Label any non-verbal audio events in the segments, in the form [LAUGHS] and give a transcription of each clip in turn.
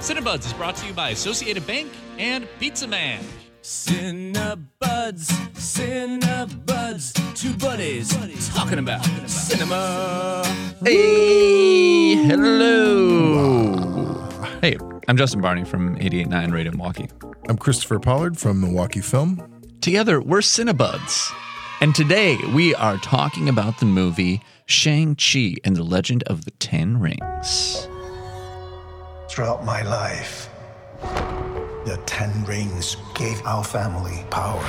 Cinebuds is brought to you by Associated Bank and Pizza Man. Cinebuds, Cinebuds, two buddies talking about cinema. Hey, hello. Hey, I'm Justin Barney from 889 Radio Milwaukee. I'm Christopher Pollard from Milwaukee Film. Together, we're Cinebuds. And today we are talking about the movie Shang-Chi and the Legend of the Ten Rings. Throughout my life, the Ten Rings gave our family power.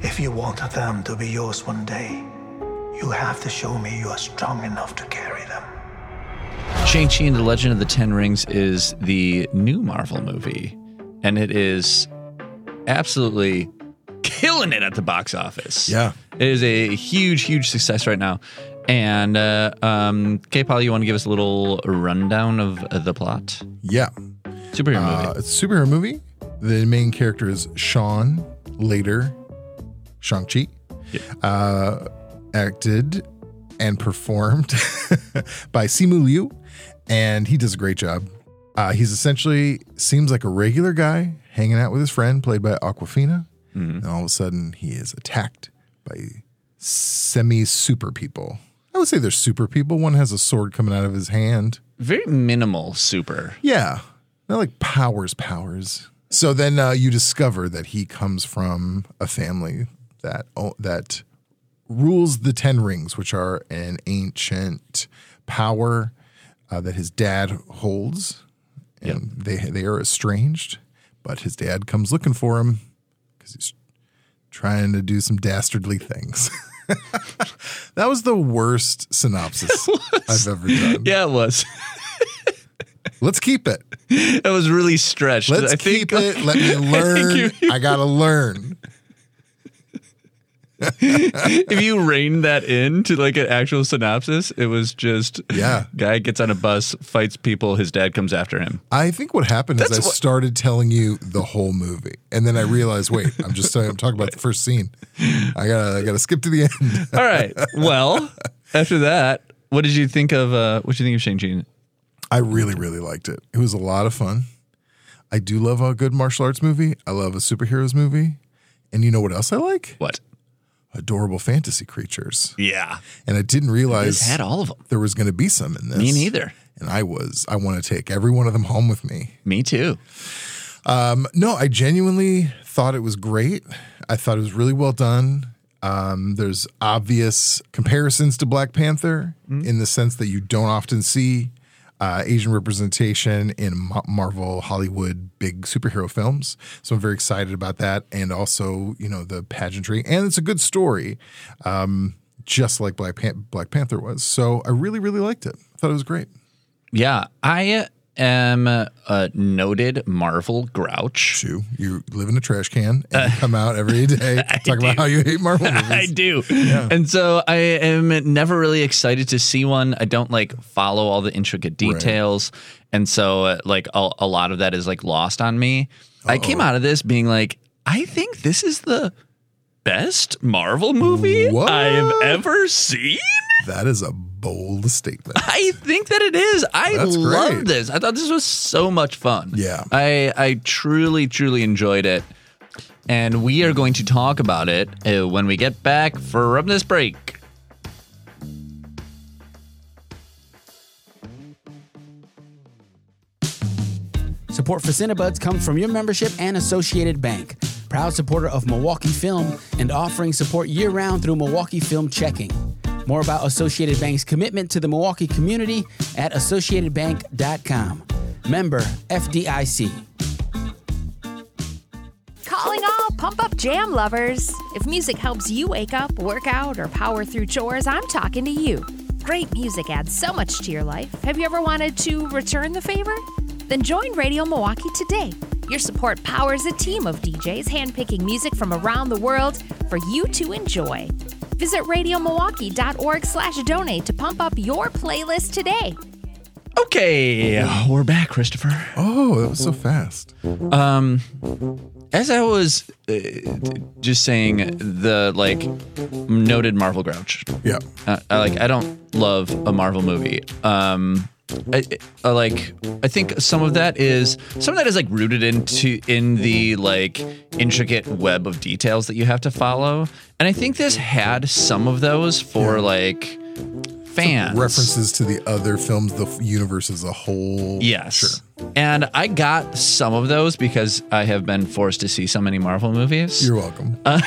If you want them to be yours one day, you have to show me you are strong enough to carry them. Shang-Chi and the Legend of the Ten Rings is the new Marvel movie, and it is absolutely killing it at the box office. Yeah. It is a huge, huge success right now. And uh, um, K-Paul, you want to give us a little rundown of uh, the plot? Yeah. Superhero Uh, movie. it's a superhero movie. The main character is Sean, later Shang-Chi, uh, acted and performed [LAUGHS] by Simu Liu, and he does a great job. Uh, he's essentially seems like a regular guy hanging out with his friend, played by Awkwafina, and all of a sudden he is attacked by semi-super people. I would say they're super people. One has a sword coming out of his hand. Very minimal super. Yeah, not like powers, powers. So then uh, you discover that he comes from a family that oh, that rules the Ten Rings, which are an ancient power uh, that his dad holds, and they they are estranged. But his dad comes looking for him because he's trying to do some dastardly things. [LAUGHS] [LAUGHS] that was the worst synopsis [LAUGHS] I've ever done. Yeah, it was. Let's keep it. [LAUGHS] it was really stretched. Let's I think, keep it. Let me learn. I gotta learn. If you rein that in to like an actual synopsis, it was just Yeah. guy gets on a bus, fights people, his dad comes after him. I think what happened is I what- started telling you the whole movie, and then I realized, wait, I'm just I'm talking about the first scene. I gotta I gotta skip to the end. [LAUGHS] All right. Well, after that, what did you think of uh what did you think of Shang-Chi? I really really liked it. It was a lot of fun. I do love a good martial arts movie. I love a superheroes movie, and you know what else I like? What? Adorable fantasy creatures. Yeah. And I didn't realize had all of them. there was going to be some in this. Me neither. And I was. I want to take every one of them home with me. Me too. No, I genuinely thought it was great. I thought it was really well done. Um, there's obvious comparisons to Black Panther in the sense that you don't often see uh, Asian representation in Ma- Marvel, Hollywood, big superhero films. So I'm very excited about that, and also you know the pageantry, and it's a good story, um, just like Black Pan- Black Panther was. So I really, really liked it. I thought it was great. Yeah, I am a noted Marvel grouch. You live in a trash can and you come out every [LAUGHS] day talk about how you hate Marvel [LAUGHS] movies. I do. And so I am never really excited to see one. I don't like follow all the intricate details. And so uh, like a, a lot of that is like lost on me. I came out of this being like, I think this is the best Marvel movie What? I've ever seen. That is a bold statement. [LAUGHS] I think that it is. I That's love great. this. I thought this was so much fun. Yeah. I I truly truly enjoyed it. And we are going to talk about it uh, when we get back from this break. Support for Cinebuds comes from your membership and Associated Bank, proud supporter of Milwaukee Film and offering support year round through Milwaukee Film Checking. More about Associated Bank's commitment to the Milwaukee community at associatedbank.com. Member FDIC. Calling all pump up jam lovers. If music helps you wake up, work out, or power through chores, I'm talking to you. Great music adds so much to your life. Have you ever wanted to return the favor? Then join Radio Milwaukee today. Your support powers a team of DJs handpicking music from around the world for you to enjoy. Visit radiomilwaukee.org slash donate to pump up your playlist today. Okay, we're back, Christopher. Oh, that was so fast. Um, as I was uh, just saying, the like noted Marvel grouch. Yeah. Uh, I like. I don't love a Marvel movie. Um, I, I uh, like. I think some of that is some of that is like rooted into in the like intricate web of details that you have to follow, and I think this had some of those for like fans References to the other films, the universe as a whole. Yes. Sure. And I got some of those because I have been forced to see so many Marvel movies. You're welcome. Uh,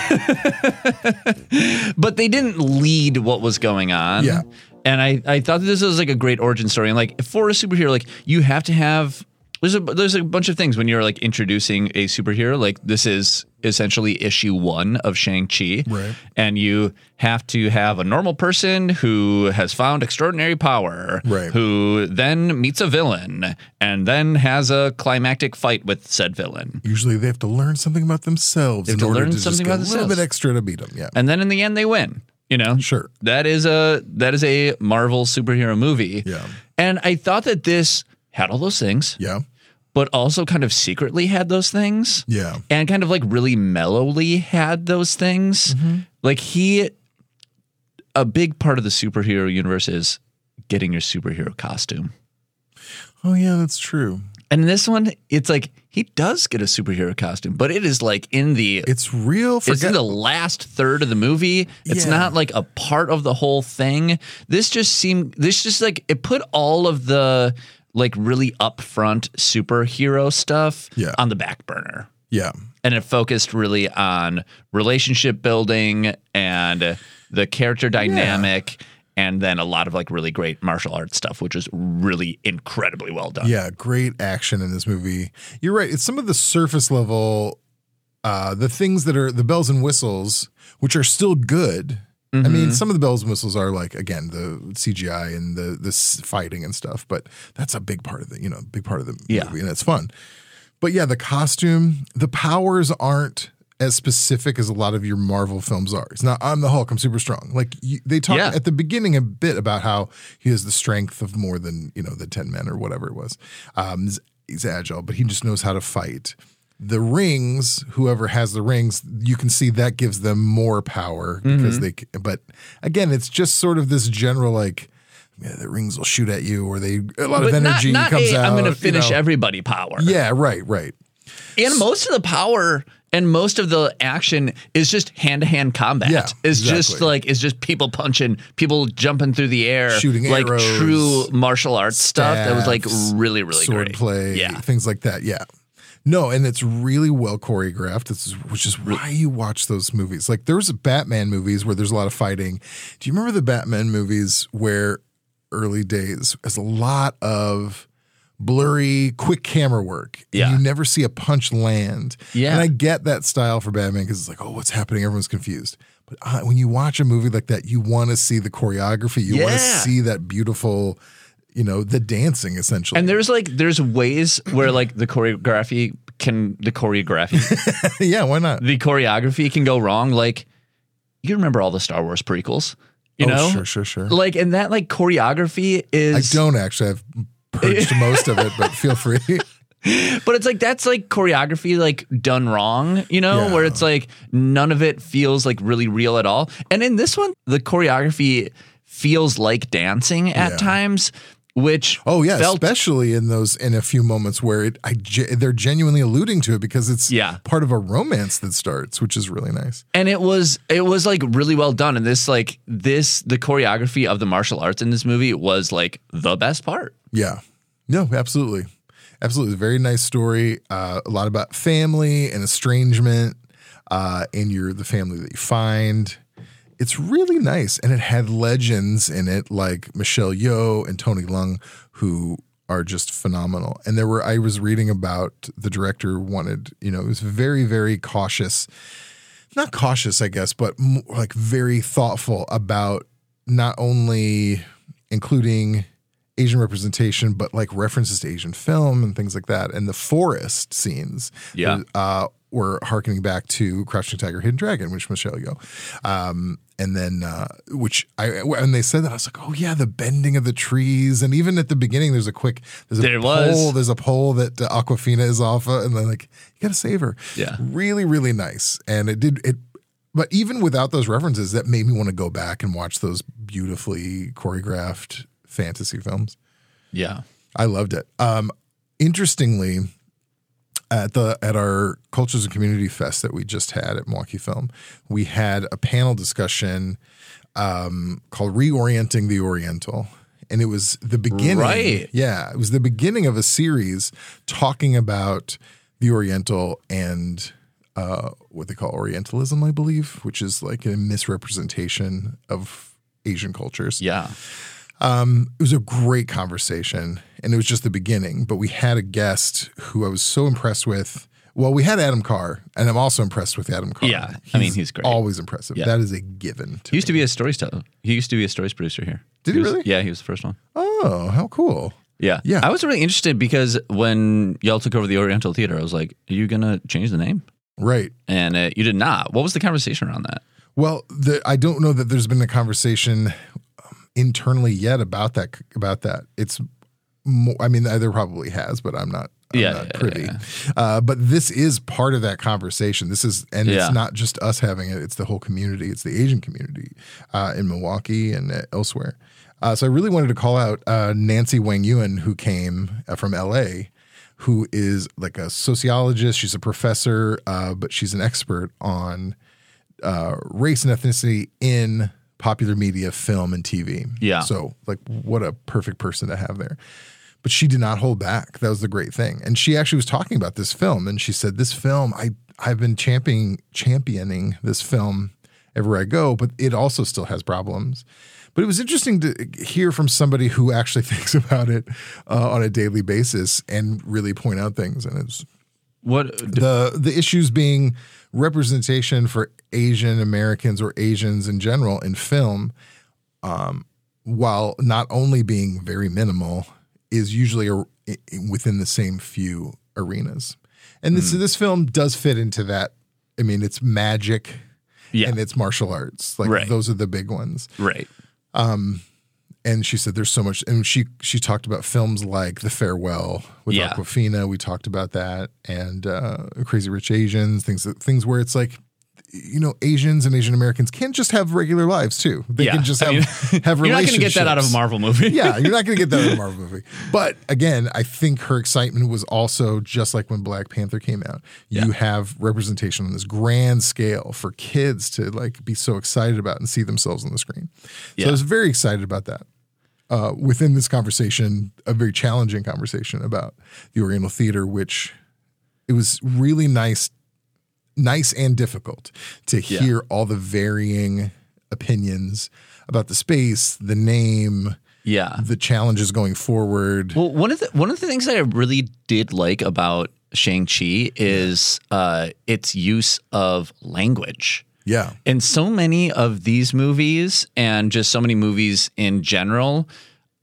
[LAUGHS] but they didn't lead what was going on. Yeah. And I, I thought that this was like a great origin story. And like for a superhero, like you have to have there's a there's a bunch of things when you're like introducing a superhero. Like this is essentially issue one of Shang-Chi. Right. And you have to have a normal person who has found extraordinary power. Right. Who then meets a villain and then has a climactic fight with said villain. Usually they have to learn something about themselves They have in to order learn to just something get about a little themselves. bit extra to beat them. Yeah. and then in the end they win you know Sure. that is a that is a marvel superhero movie Yeah. and i thought that this had all those things yeah. but also kind of secretly had those things Yeah. and kind of like really mellowly had those things Mm-hmm. like he a big part of the superhero universe is getting your superhero costume Oh yeah, that's true. And in this one it's like he does get a superhero costume but it is like in the It's real. it's in the last third of the movie. It's Yeah. not like a part of the whole thing. This just seemed this just like it put all of the like really upfront superhero stuff Yeah. on the back burner. yeah. And it focused really on relationship building and the character dynamic and then a lot of like really great martial arts stuff, which is really incredibly well done. Yeah, great action in this movie. You're right. It's some of the surface level, uh, the things that are the bells and whistles, which are still good. I Mm-hmm. mean, some of the bells and whistles are like again the CGI and the this fighting and stuff, but that's a big part of the you know big part of the Yeah. movie, and it's fun. But yeah, the costume, the powers aren't as specific as a lot of your Marvel films are. It's not I'm the Hulk, I'm super strong. Like you, they talk Yeah. at the beginning a bit about how he has the strength of more than you know the ten men or whatever it was. Um, he's, he's agile, but he just knows how to fight. The rings, whoever has the rings, you can see that gives them more power Mm-hmm. because they. But again, it's just sort of this general like. Yeah, the rings will shoot at you, or they a lot of But not, energy not comes a, out. I'm going to finish know. everybody power. Yeah, right, right. And most of the power and most of the action is just hand to hand combat. Yeah, it's just like it's just people punching, people jumping through the air, Shooting like arrows, true martial arts stuff. That was like really, really sword great. play, Yeah. things like that. Yeah. No, and it's really well choreographed. This is which is why you watch those movies. Like there's Batman movies where there's a lot of fighting. Do you remember the Batman movies where early days there's a lot of blurry, quick camera work. Yeah. you never see a punch land. Yeah. and I get that style for Batman because it's like, oh, what's happening? Everyone's confused. But uh, when you watch a movie like that, you want to see the choreography. You want to see that beautiful, you know, the dancing essentially. And there's like there's ways where like the choreography can the choreography [LAUGHS] yeah, why not? the choreography can go wrong. Like you remember all the Star Wars prequels, you oh, know? sure, sure, sure. Like and that like choreography is. I don't actually. I've purged most of it, but feel free. [LAUGHS] But it's like that's like choreography like done wrong, you know, Yeah. where it's like none of it feels like really real at all. And in this one, the choreography feels like dancing at Yeah. times, which Oh yeah, felt especially in those in a few moments where it I they're genuinely alluding to it because it's Yeah. part of a romance that starts, which is really nice. and it was it was like really well done. And this like this the choreography of the martial arts in this movie was like the best part. Yeah. No, absolutely. Absolutely. Very nice story. Uh, a lot about family and estrangement uh, and you're the family that you find. It's really nice. And it had legends in it like Michelle Yeoh and Tony Leung, who are just phenomenal. And there were I was reading about the director wanted, you know, it was very, very cautious. Not cautious, I guess, but m- like very thoughtful about not only including Asian representation, but like references to Asian film and things like that, and the forest scenes. Yeah. uh, were harkening back to Crouching Tiger, Hidden Dragon, which Michelle Yeoh, um, and then uh, which I when they said that I was like, oh yeah, the bending of the trees, and even at the beginning, there's a quick there's a There pole was. there's a pole that uh, Awkwafina is off, of, and they're like, you gotta save her. Yeah. really, really nice, and it did it. But even without those references, that made me want to go back and watch those beautifully choreographed fantasy films. Yeah. I loved it. Um, interestingly, at the at our cultures and community fest that we just had at Milwaukee Film, we had a panel discussion um, called "Reorienting the Oriental," and it was the beginning. Right. Yeah, it was the beginning of a series talking about the Oriental and uh, what they call Orientalism, I believe, which is like a misrepresentation of Asian cultures. Yeah. Um, it was a great conversation, and it was just the beginning. But we had a guest who I was so impressed with. Well, we had Adam Carr, and I'm also impressed with Adam Carr. Yeah, I mean, he's great. Always impressive. Yeah. That is a given. To He used to be a stories teller. He used to be a stories producer here. Did he was- really? Yeah, he was the first one. Oh, how cool! Yeah. Yeah. I was really interested because when y'all took over the Oriental Theater, I was like, are you going to change the name? Right. And uh, you did not. What was the conversation around that? Well, the, I don't know that there's been a conversation internally yet about that. About that, it's. More, I mean, there probably has, but I'm not. I'm Yeah, not yeah, privy. yeah. Uh, but this is part of that conversation. This is, and Yeah. it's not just us having it; it's the whole community. It's the Asian community uh, in Milwaukee and uh, elsewhere. Uh, so I really wanted to call out uh, Nancy Wang Yuen, who came uh, from LA, who is like a sociologist. She's a professor, uh, but she's an expert on uh, race and ethnicity in popular media, film, and TV. Yeah. So, like, what a perfect person to have there. But she did not hold back. That was the great thing. And she actually was talking about this film, and she said, "This film, I I've been championing championing this film everywhere I go, but it also still has problems." But it was interesting to hear from somebody who actually [LAUGHS] thinks about it uh, on a daily basis and really point out things. And it's What? the the issues being representation for Asian Americans or Asians in general in film, um, while not only being very minimal, is usually a, within the same few arenas. And this this film does fit into that. I mean, it's magic Yeah. and it's martial arts. Like Right. those are the big ones right. And she said there's so much and she she talked about films like the farewell with Yeah. awkwafina we talked about that and uh crazy rich asians things things where it's like you know asians and asian americans can't just have regular lives too they Yeah. can just I have mean, [LAUGHS] have You're not going to get that out of a. Marvel movie. yeah, you're not going to get that in a [LAUGHS] Marvel movie. But again, I think her excitement was also just like when Black Panther came out. You Yeah. have representation on this grand scale for kids to like be so excited about and see themselves on the screen. So I was very excited about that. Uh, within this conversation, a very challenging conversation about the Oriental Theater, which it was really nice, nice and difficult to Yeah. hear all the varying opinions about the space, the name, Yeah. the challenges going forward. Well, one of the one of the things that I really did like about Shang Chi is uh, its use of language. Yeah. In so many of these movies, and just so many movies in general,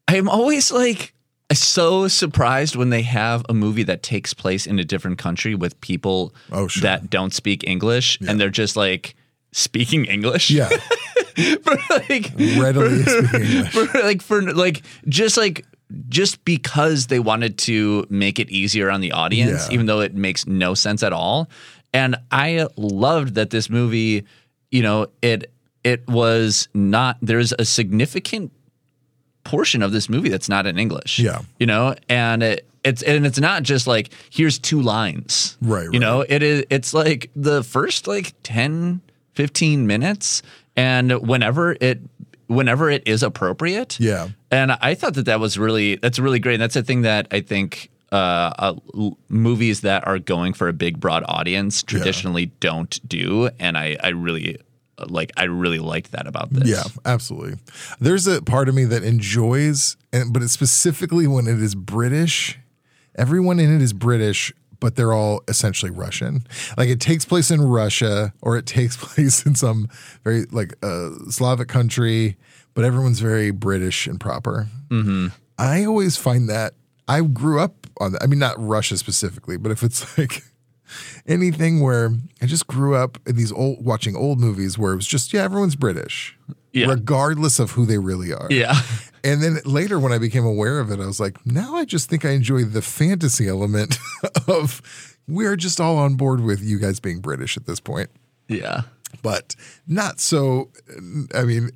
I'm always like so surprised when they have a movie that takes place in a different country with people Oh, sure. that don't speak English, and they're just like speaking English. Yeah. [LAUGHS] for like Readily speaking English. [LAUGHS] for like for like just like just because they wanted to make it easier on the audience, Yeah. even though it makes no sense at all. And I loved that this movie, you know, it it was not there's a significant portion of this movie that's not in English. Yeah. You know, and it it's and it's not just like here's two lines. Right, You know, it is it's like the first like 10 15 minutes and whenever it whenever it is appropriate. Yeah. And I thought that that was really that's really great. And that's a thing that I think uh, uh, l- movies that are going for a big broad audience traditionally don't do and I I really like I really liked that about this. Yeah, absolutely. There's a part of me that enjoys, and but it's specifically when it is British. Everyone in it is British, but they're all essentially Russian. Like it takes place in Russia, or it takes [LAUGHS] place in some very like uh, Slavic country, but everyone's very British and proper. Mm-hmm. I always find that I grew up on that. I mean, not Russia specifically, but if it's [LAUGHS] like anything where I just grew up in these old watching old movies where it was just yeah everyone's British, Yeah. regardless of who they really are. Yeah. [LAUGHS] And then later, when I became aware of it, I was like, now I just think I enjoy the fantasy element [LAUGHS] of we're just all on board with you guys being British at this point, Yeah. but not so. I mean,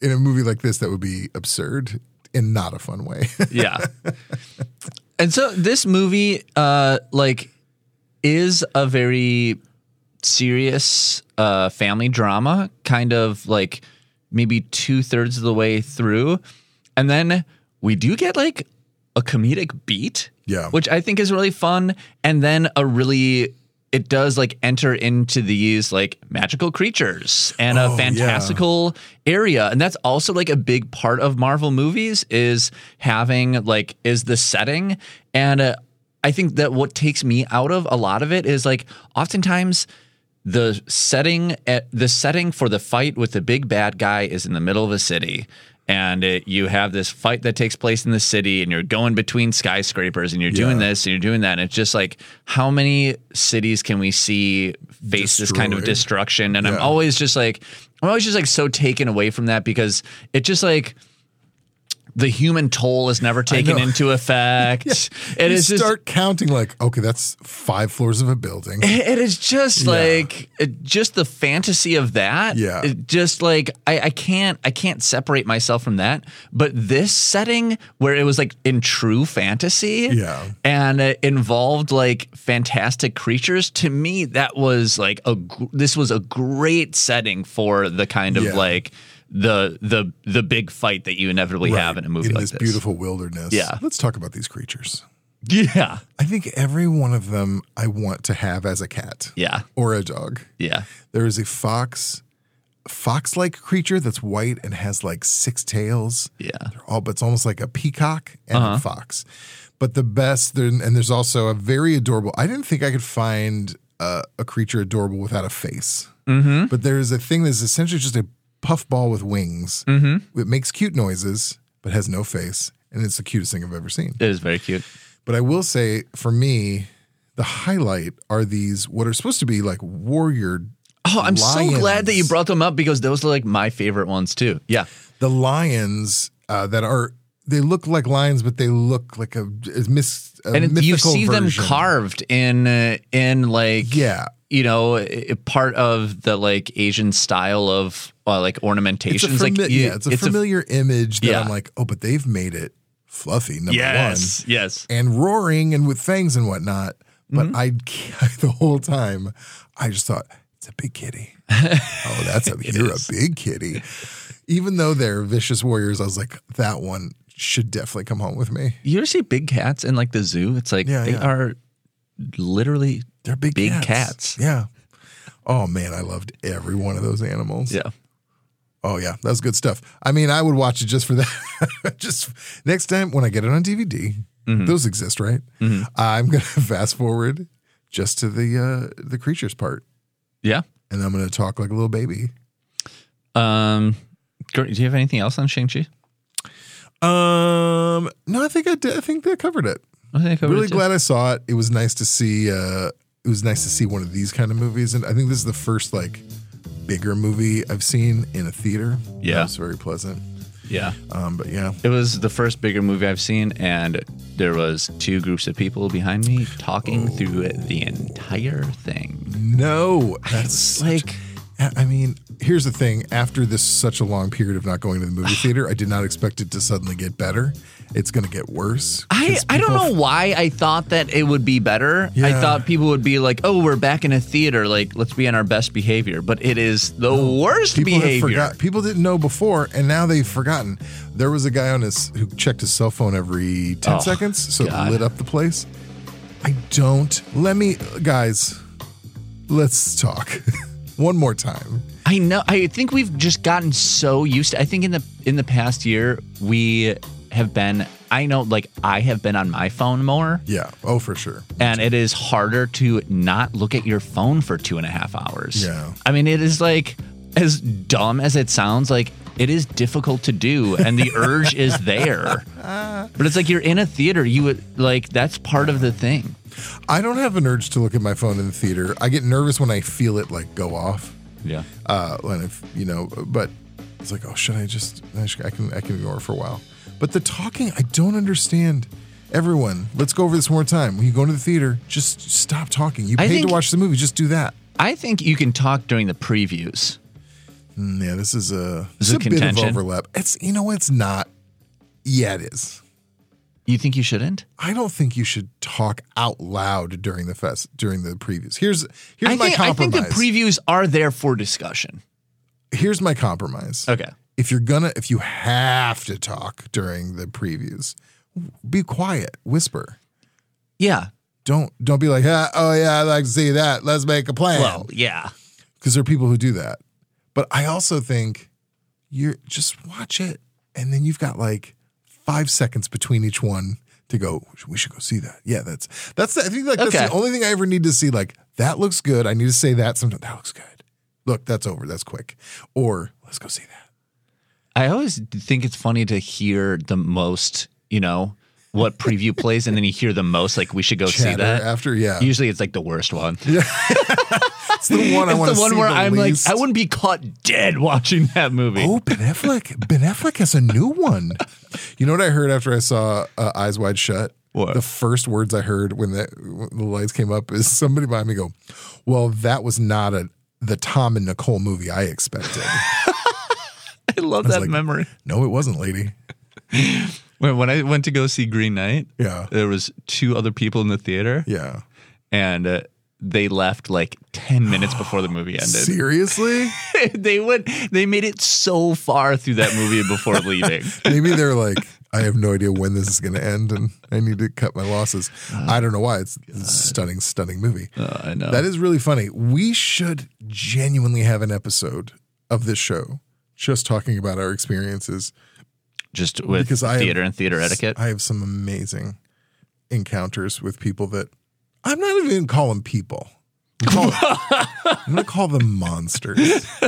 in a movie like this, that would be absurd in not a fun way. yeah. And so this movie, uh, like, is a very serious uh, family drama, kind of like maybe two thirds of the way through, and then we do get like a comedic beat, Yeah. which I think is really fun, and then a really it does like enter into these like magical creatures and Oh, a yeah. fantastical area. And that's also like a big part of marvel movies is having like is the setting. And uh, i think that what takes me out of a lot of it is like oftentimes the setting at the setting for the fight with the big bad guy is in the middle of a city and it, you have this fight that takes place in the city and you're going between skyscrapers and you're doing this and you're doing that and it's just like how many cities can we see face this kind of destruction? And i'm always just like i'm always just like so taken away from that because it just like the human toll is never taken into [LAUGHS] effect it you is just start counting like, okay, that's five floors of a building. it is just Yeah. like it, just the fantasy of that. Yeah. It just like I, I can't I can't separate myself from that. But this setting where it was like in true fantasy, Yeah. and it involved like fantastic creatures. To me, that was like a this was a great setting for the kind of Yeah. like the the the big fight that you inevitably have in a movie in like this this. beautiful wilderness. Yeah. Let's talk about these creatures. Yeah. I think every one of them I want to have as a cat. Yeah. Or a dog. Yeah. There is a fox, fox like creature that's white and has like six tails. Yeah. They're all, but it's almost like a peacock and Uh-huh. a fox. But the best, there, and there's also a very adorable, I didn't think I could find uh, a creature adorable without a face. Mm-hmm. But there is a thing that's essentially just a puffball with wings. Mm-hmm. It makes cute noises, but has no face. And it's the cutest thing I've ever seen. It is very cute. But I will say, for me, the highlight are these what are supposed to be like warrior. Oh, I'm so glad that you brought them up because those are like my favorite ones too. Yeah. the lions uh, that are. They look like lions, but they look like a, a, mis, a And you see them carved in uh, in like Yeah, you know part of the like Asian style of uh, like it's ornamentations. fami- like yeah, it's a familiar image that Yeah. I'm like, oh, but they've made it fluffy. Number yes, one, yes. and roaring and with fangs and whatnot. But Mm-hmm. I, [LAUGHS] the whole time, I just thought it's a big kitty. [LAUGHS] oh, that's a you're a big kitty. Even though they're vicious warriors, I was like, that one should definitely come home with me. You ever see big cats in like the zoo? It's like Yeah, they yeah. are literally They're big, Big cats. cats. Yeah. Oh man, I loved every one of those animals. yeah. Oh yeah, that's good stuff. I mean, I would watch it just for that. [LAUGHS] just next time when I get it on DVD, Mm-hmm. those exist, right? I'm gonna [LAUGHS] fast forward just to the uh the creatures part, Yeah. and I'm gonna talk like a little baby. Um do you have anything else on Shang-Chi? Um, no, I think I did. I think they covered it. I think I covered really it glad I saw it. It was nice to see. uh It was nice to see one of these kind of movies, and I think this is the first like bigger movie I've seen in a theater. Yeah. It was very pleasant. Yeah. Um, but yeah, It was the first bigger movie I've seen, and there was two groups of people behind me talking Oh. through the entire thing. no, that's like I mean, here's the thing. After this such a long period of not going to the movie theater, I did not expect it to suddenly get better. It's going to get worse. I, I don't people- know why I thought that it would be better. I thought people would be like, "Oh, we're back in a theater. Like, let's be on our best behavior." But it is the oh, worst behavior. People have behavior. forgot. People didn't know before, and now they've forgotten. There was a guy on his who checked his cell phone every ten Oh, seconds, so God. it lit up the place. I don't. Let me, guys. Let's talk [LAUGHS] one more time. I know. I think we've just gotten so used to. I think in the in the past year we have been. I know, like I have been on my phone more, Yeah. Oh, for sure. and it is harder to not look at your phone for two and a half hours. Yeah. I mean, it is like as dumb as it sounds. Like it is difficult to do, and the urge is there. [LAUGHS] But it's like you're in a theater. You would like that's part of the thing. I don't have an urge to look at my phone in the theater. I get nervous when I feel it like go off. Yeah. Uh, when if you know, but it's like, oh, should I just? I can I can ignore it for a while. But the talking, I don't understand. Everyone, let's go over this one more time. When you go into the theater, just stop talking. You I paid think- to watch the movie, just do that. I think you can talk during the previews. Mm, Yeah, this is a, this it a bit of overlap. It's you know it's not. Yeah, it is. You think you shouldn't? I don't think you should talk out loud during the fest during the previews. Here's here's I my think, I think compromise. the previews are there for discussion. here's my compromise. Okay. If you're gonna if you have to talk during the previews, be quiet, whisper. Yeah. Don't don't be like, ah, oh yeah, I'd like to see that. Let's make a plan. Well, yeah. because there are people who do that. But I also think you're just watch it, and then you've got like five seconds between each one to go. We should go see that. Yeah, that's that's. The, I think like that's Okay. the only thing I ever need to see. Like that looks good. I need to say that. Sometimes that looks good. Look, that's over. That's quick. Or let's go see that. I always think it's funny to hear the most, you know, what preview plays, and then you hear the most, like, we should go see that. after. Yeah, Usually it's like the worst one. yeah. [LAUGHS] it's the one I want the to one see where the I'm least. like, I wouldn't be caught dead watching that movie. Oh, Ben Affleck. Ben Affleck has a new one. You know what I heard after I saw uh, Eyes Wide Shut? What? The first words I heard when the, when the lights came up is somebody behind me go, "Well, that was not a the Tom and Nicole movie I expected." [LAUGHS] I love that like- memory. no, it wasn't, lady. When, when I went to go see Green Knight, Yeah. there was two other people in the theater, Yeah. and uh, they left like 10 minutes before the movie ended. Seriously? [LAUGHS] they went they made it so far through that movie before [LAUGHS] leaving. Maybe they're like, I have no idea when this is going to end, and I need to cut my losses. I don't know why. It's, it's a stunning, stunning movie. Uh, I know. That is really funny. We should genuinely have an episode of this show just talking about our experiences. Just with because I have- theater and theater etiquette. I have some amazing encounters with people that I'm not even going to call them people. I'm, I'm going to call them monsters. [LAUGHS]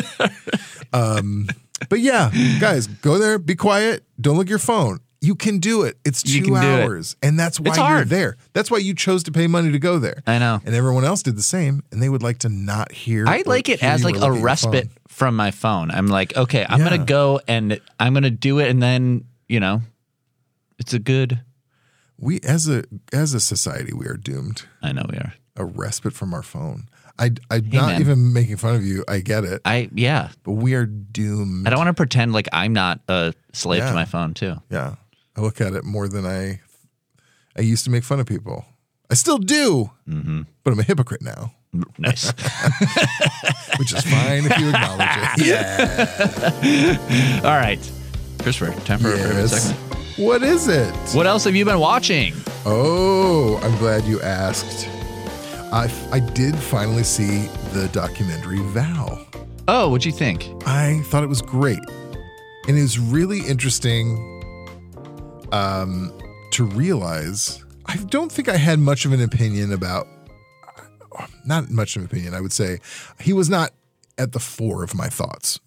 Um, but yeah, guys, go there, be quiet, don't look at your phone. You can do it. It's You two can do it. hours, and that's why It's you're hard. there. That's why you chose to pay money to go there. I know. and everyone else did the same, and they would like to not hear. I or like it hear as you like a at respite from my phone. I'm like, okay, I'm Yeah. gonna go and I'm gonna do it, and then you know, it's a good. We as a as a society, we are doomed. I know we are. A respite from our phone. I I'm not man. even making fun of you. I get it. I yeah. but we are doomed. I don't want to pretend like I'm not a slave Yeah. to my phone too. Yeah, I look at it more than I. I used to make fun of people. I still do, Mm-hmm. but I'm a hypocrite now, [LAUGHS] Nice. [LAUGHS] which is fine if you acknowledge it. [LAUGHS] Yeah. All right, Christopher, time for favorite Yes. segment. What is it? What else have you been watching? Oh, I'm glad you asked. I I did finally see the documentary Val. Oh, what'd you think? I thought it was great. And it was really interesting um, to realize I don't think I had much of an opinion about, not much of an opinion, I would say. He was not at the fore of my thoughts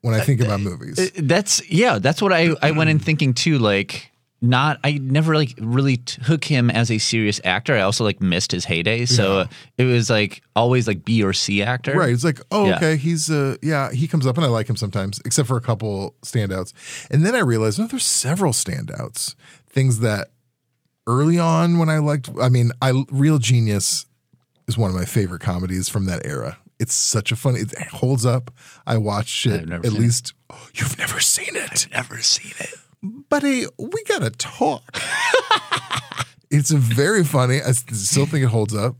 when I think about movies. Uh, That's yeah. That's what I I went in thinking too. Like not I never like really took him as a serious actor. I also like missed his heyday, so uh, it was like always like B or C actor. Right. It's like, oh, Yeah. okay. He's uh yeah, he comes up and I like him sometimes, except for a couple standouts. And then I realized, no, there's several standouts. Things that early on when I liked I mean, I Real Genius is one of my favorite comedies from that era. It's such a funny it holds up. I watched it at seen it. least oh, you've never seen it. I've Never seen it. Buddy, we gotta talk. it's very funny. I still think it holds up.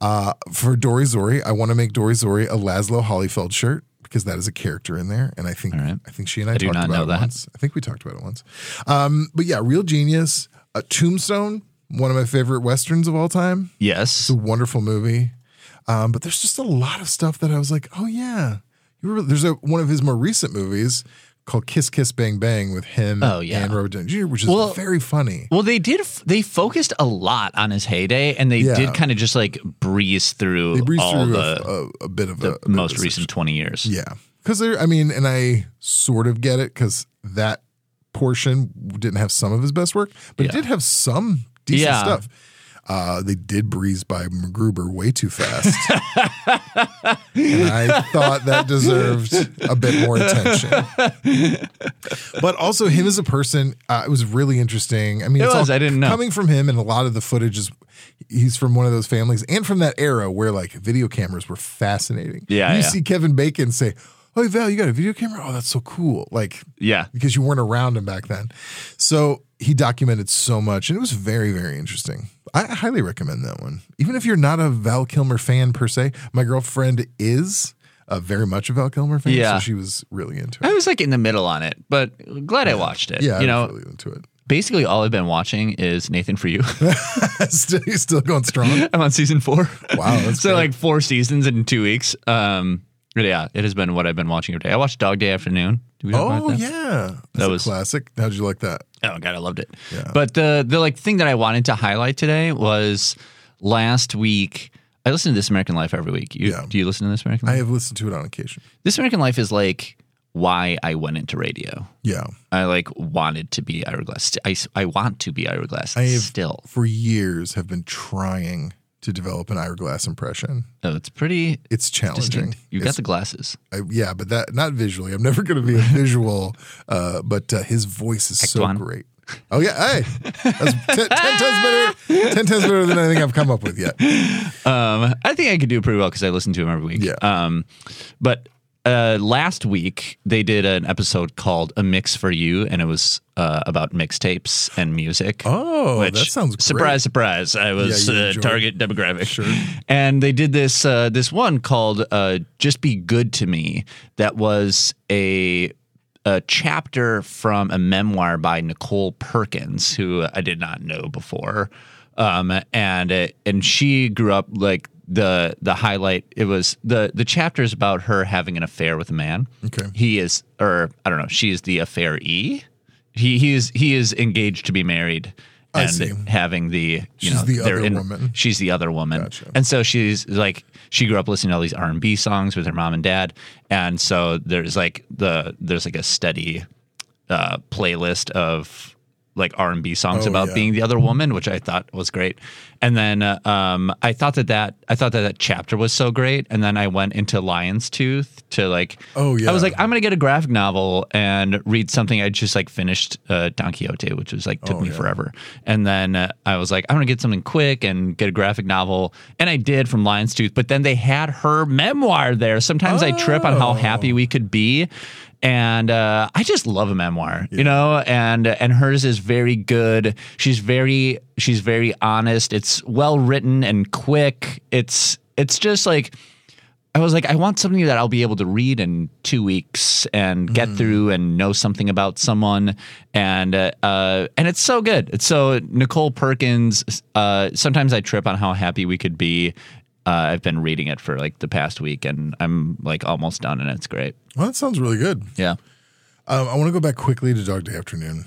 Uh, for Dory Zori, I want to make Dory Zori a Lazlo Hollyfeld shirt because that is a character in there, and I think right. I think she and I, do talked not about know it that. once. I think we talked about it once. Um, but yeah, Real Genius, uh, Tombstone, one of my favorite westerns of all time. Yes. It's a wonderful movie. Um, but there's just a lot of stuff that I was like, oh yeah. Remember, there's a one of his more recent movies called Kiss Kiss Bang Bang with him Oh, yeah. and Robert Downey Jr., which is Well- very funny. Well, they did. f- They focused a lot on his heyday, and they Yeah. did kind of just like breeze through They breezed all through the, a, a, a bit of the a most of recent twenty years. Yeah. Because there, I mean, and I sort of get it because that portion didn't have some of his best work, but it did have some decent Yeah. stuff. Uh, they did breeze by MacGruber way too fast, [LAUGHS] and I thought that deserved a bit more attention. But also, him as a person, uh, it was really interesting. I mean, It was. all I didn't know. coming from him, and a lot of the footage is he's from one of those families, and from that era where like video cameras were fascinating. Yeah, you yeah. see Kevin Bacon say. Oh, Val, you got a video camera? Oh, that's so cool. Like, Yeah. because you weren't around him back then. So he documented so much, and it was very, very interesting. I highly recommend that one. Even if you're not a Val Kilmer fan per se, my girlfriend is uh, very much a Val Kilmer fan, Yeah. so she was really into it. I was like in the middle on it, but glad I watched it. Yeah, you I know, really into it. basically all I've been watching is Nathan for You. [LAUGHS] still, still going strong. [LAUGHS] I'm on season four. Wow, [LAUGHS] so great. like four seasons in two weeks. Um, yeah, it has been what I've been watching every day. I watched Dog Day Afternoon. Did we talk Oh that? yeah, That's a was- classic. How'd you like that? Oh god, I loved it. Yeah. But the the like thing that I wanted to highlight today was last week. I listen to This American Life every week. You, Yeah. Do you listen to This American Life? I Life? have listened to it on occasion. this American Life is like why I went into radio. Yeah, I like wanted to be Ira Glass. I, I want to be Ira Glass I have still. for years have been trying to develop an Ira Glass impression. Oh, it's pretty It's challenging. You got the glasses. I, yeah, but that not visually. I'm never going to be a [LAUGHS] visual, uh, but uh, his voice is so great. Oh yeah, hey, that's [LAUGHS] ten, ten times better. Ten times better than anything I've come up with yet. Um, I think I could do pretty well because I listen to him every week. Yeah. Um, but uh, last week they did an episode called "A Mix for You," and it was uh, about mixtapes and music. Oh, which, that sounds great. surprise, surprise! I was Yeah, uh, target demographic. Sure. And they did this uh, this one called uh, "Just Be Good to Me." That was a a chapter from a memoir by Nichole Perkins, who I did not know before. Um, and uh, and she grew up like the the highlight. It was the the chapter is about her having an affair with a man. Okay. he is, or I don't know, she is the affairee. He he is he is engaged to be married. And having the you She's know the other in- woman. She's the other woman, Gotcha. and so she's like she grew up listening to all these R and B songs with her mom and dad, and so there's like the there's like a steady uh, playlist of like R and B songs Oh, about yeah. being the other woman, which I thought was great. And then uh, um, I thought that that I thought that that chapter was so great, and then I went into Lion's Tooth to like Oh, yeah. I was like I'm gonna get a graphic novel and read something I just like finished uh, Don Quixote, which was like took Oh, me yeah. forever. And then uh, I was like I'm gonna get something quick and get a graphic novel, and I did from Lion's Tooth. But then they had her memoir there. Sometimes I trip on Oh. how happy we could be. And uh, I just love a memoir, you know, and and hers is very good. She's very she's very honest. It's well written and quick. It's it's just like I was like, I want something that I'll be able to read in two weeks and get through and know something about someone, and uh, uh, and it's so good. It's so Nichole Perkins. Uh, sometimes I trip on how happy we could be. Uh, I've been reading it for like the past week, and I'm like almost done, and it's great. well, that sounds really good. Yeah. Um, I want to go back quickly to Dog Day Afternoon.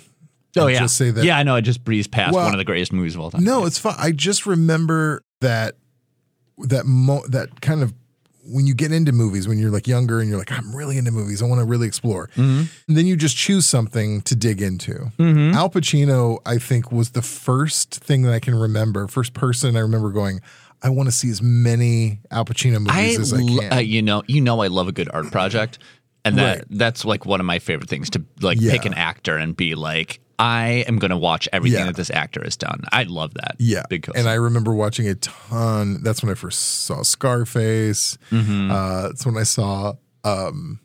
Oh yeah. just say that- Yeah, I know. I just breezed past Well, one of the greatest movies of all time. No, it's fine. I just remember that that mo- that kind of when you get into movies when you're like younger and you're like I'm really into movies. I want to really explore. Mm-hmm. And then you just choose something to dig into. Al Pacino, I think, was the first thing that I can remember. First person I remember going. I want to see as many Al Pacino movies I, as I lo- can. uh, you know, you know, I love a good art project, and that Right. that's like one of my favorite things to like Yeah. pick an actor and be like, I am going to watch everything Yeah. that this actor has done. I love that. Yeah. and I remember watching a ton. That's when I first saw Scarface. Mm-hmm. Uh, that's when I saw um,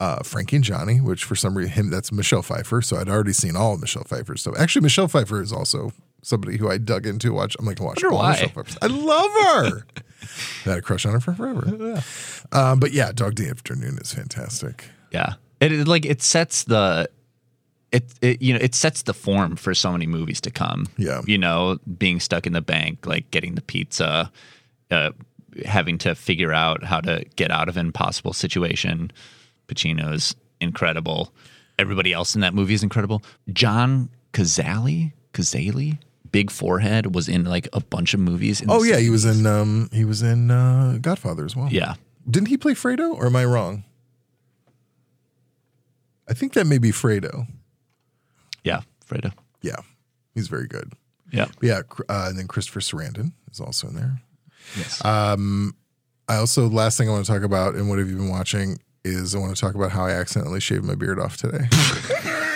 uh, Frankie and Johnny, which for some reason, him, that's Michelle Pfeiffer. So I'd already seen all of Michelle Pfeiffer's stuff. Actually, Michelle Pfeiffer is also somebody who I dug into watch. I'm like, watch Wonder all why. Pfeiffer's. I love her. [LAUGHS] I had a crush on her for forever. [LAUGHS] Um, but yeah, Dog Day Afternoon is fantastic. yeah, it, it like it sets the. It, it you know it sets the form for so many movies to come. Yeah. you know, being stuck in the bank, like getting the pizza, uh, having to figure out how to get out of an impossible situation. Pacino's incredible. Everybody else in that movie is incredible. John Cazale, Cazale, big forehead, was in like a bunch of movies. In Oh yeah, he was in um, he was in uh, Godfather as well. Yeah, Didn't he play Fredo, or am I wrong? I think that may be Fredo. yeah, Fredo. Yeah, he's very good. Yeah. Yeah, uh, and then Christopher Sarandon is also in there. Yes. Um, I also last thing I want to talk about and what have you been watching is I want to talk about how I accidentally shaved my beard off today. [LAUGHS]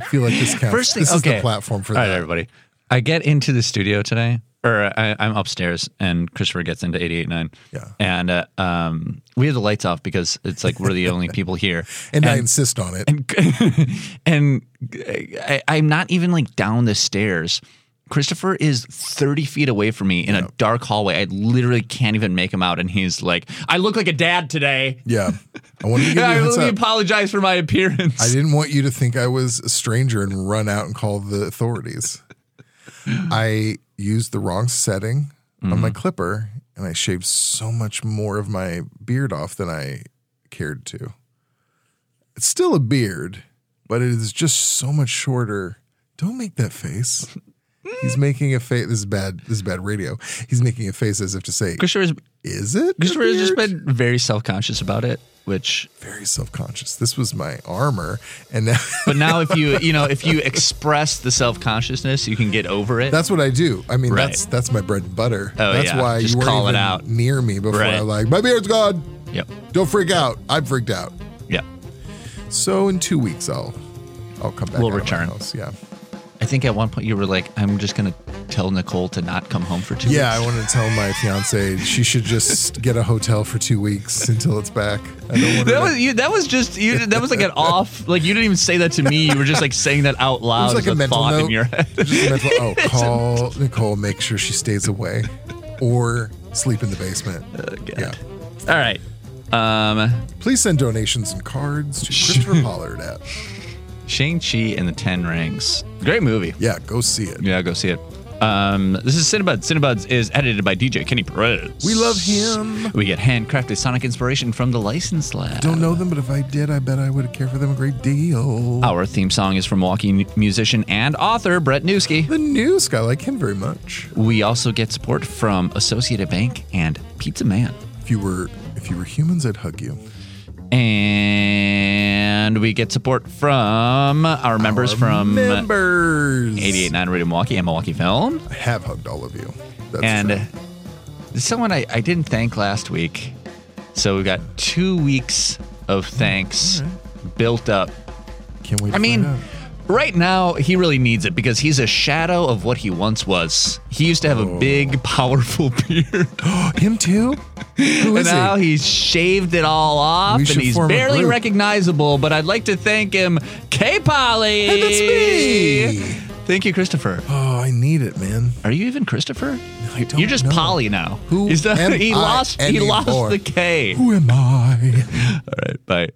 I feel like this counts. First thing, this is the platform for All right, that. everybody. I get into the studio today, or I, I'm upstairs, and Christopher gets into 88.9. Yeah. And uh, um, we have the lights off because it's like we're the only [LAUGHS] people here. And, I insist on it. [LAUGHS] and I, I'm not even like down the stairs. Christopher is 30 feet away from me in a dark hallway. I literally can't even make him out. And he's like, I look like a dad today. yeah. I wanted to [LAUGHS] give you a I heads really up. apologize for my appearance. I didn't want you to think I was a stranger and run out and call the authorities. I used the wrong setting on Mm-hmm. my clipper and I shaved so much more of my beard off than I cared to. It's still a beard, but it is just so much shorter. Don't make that face. He's making a face. This is bad. This is bad radio. He's making a face as if to say, Christopher's, "Is it?" a Christopher has just been very self conscious about it, which very self-conscious. This was my armor, and now [LAUGHS] But now, if you you know if you express the self consciousness, you can get over it. That's what I do. I mean, Right. that's that's my bread and butter. Oh, that's yeah. why Just you weren't call it even out. near me before Right. I like my beard's gone. yep. Don't freak out. I'm freaked out. Yeah. So in two weeks, I'll I'll come back. We'll out of my return. Yeah, think at one point you were like, "I'm just gonna tell Nicole to not come home for two yeah. I weeks." wanted to tell my fiance she should just get a hotel for two weeks until it's back. I don't want That was to, you. That was just you. That was like an off. Like you didn't even say that to me. You were just like saying that out it loud was like as a mental thought note. in your head. Just a mental, oh, [LAUGHS] call Nicole. Make sure she stays away, or sleep in the basement. yeah. All right. Um, Please send donations and cards to Christopher [LAUGHS] Pollard at. Shang Chi and the Ten Rings. Great movie. Yeah, go see it. Yeah, go see it. Um, this is Cinebuds. Cinebuds is edited by DJ Kenny Perez. We love him. We get handcrafted sonic inspiration from the License Lab. Don't know them, but if I did, I bet I would care for them a great deal. Our theme song is from Milwaukee musician and author Brett Newski. The new guy, I like him very much. We also get support from Associated Bank and Pizza Man. If you were if you were humans, I'd hug you. And we get support from our members from members. 88.9 Radio Milwaukee and Milwaukee Film. I have hugged all of you. That's and true. someone I, I didn't thank last week. So we got two weeks of thanks built up. can't wait. I mean, find right now he really needs it because he's a shadow of what he once was. He used to have Oh. a big, powerful [LAUGHS] beard. [GASPS] him too. And now he? he's shaved it all off and he's barely recognizable. But I'd like to thank him, K Polly. Hey, that's me. Thank you, Christopher. Oh, I need it, man. Are you even Christopher? I don't You're just know. Polly now. Who He's the- am [LAUGHS] he I lost he lost the K. Who am I? [LAUGHS] All right, bye.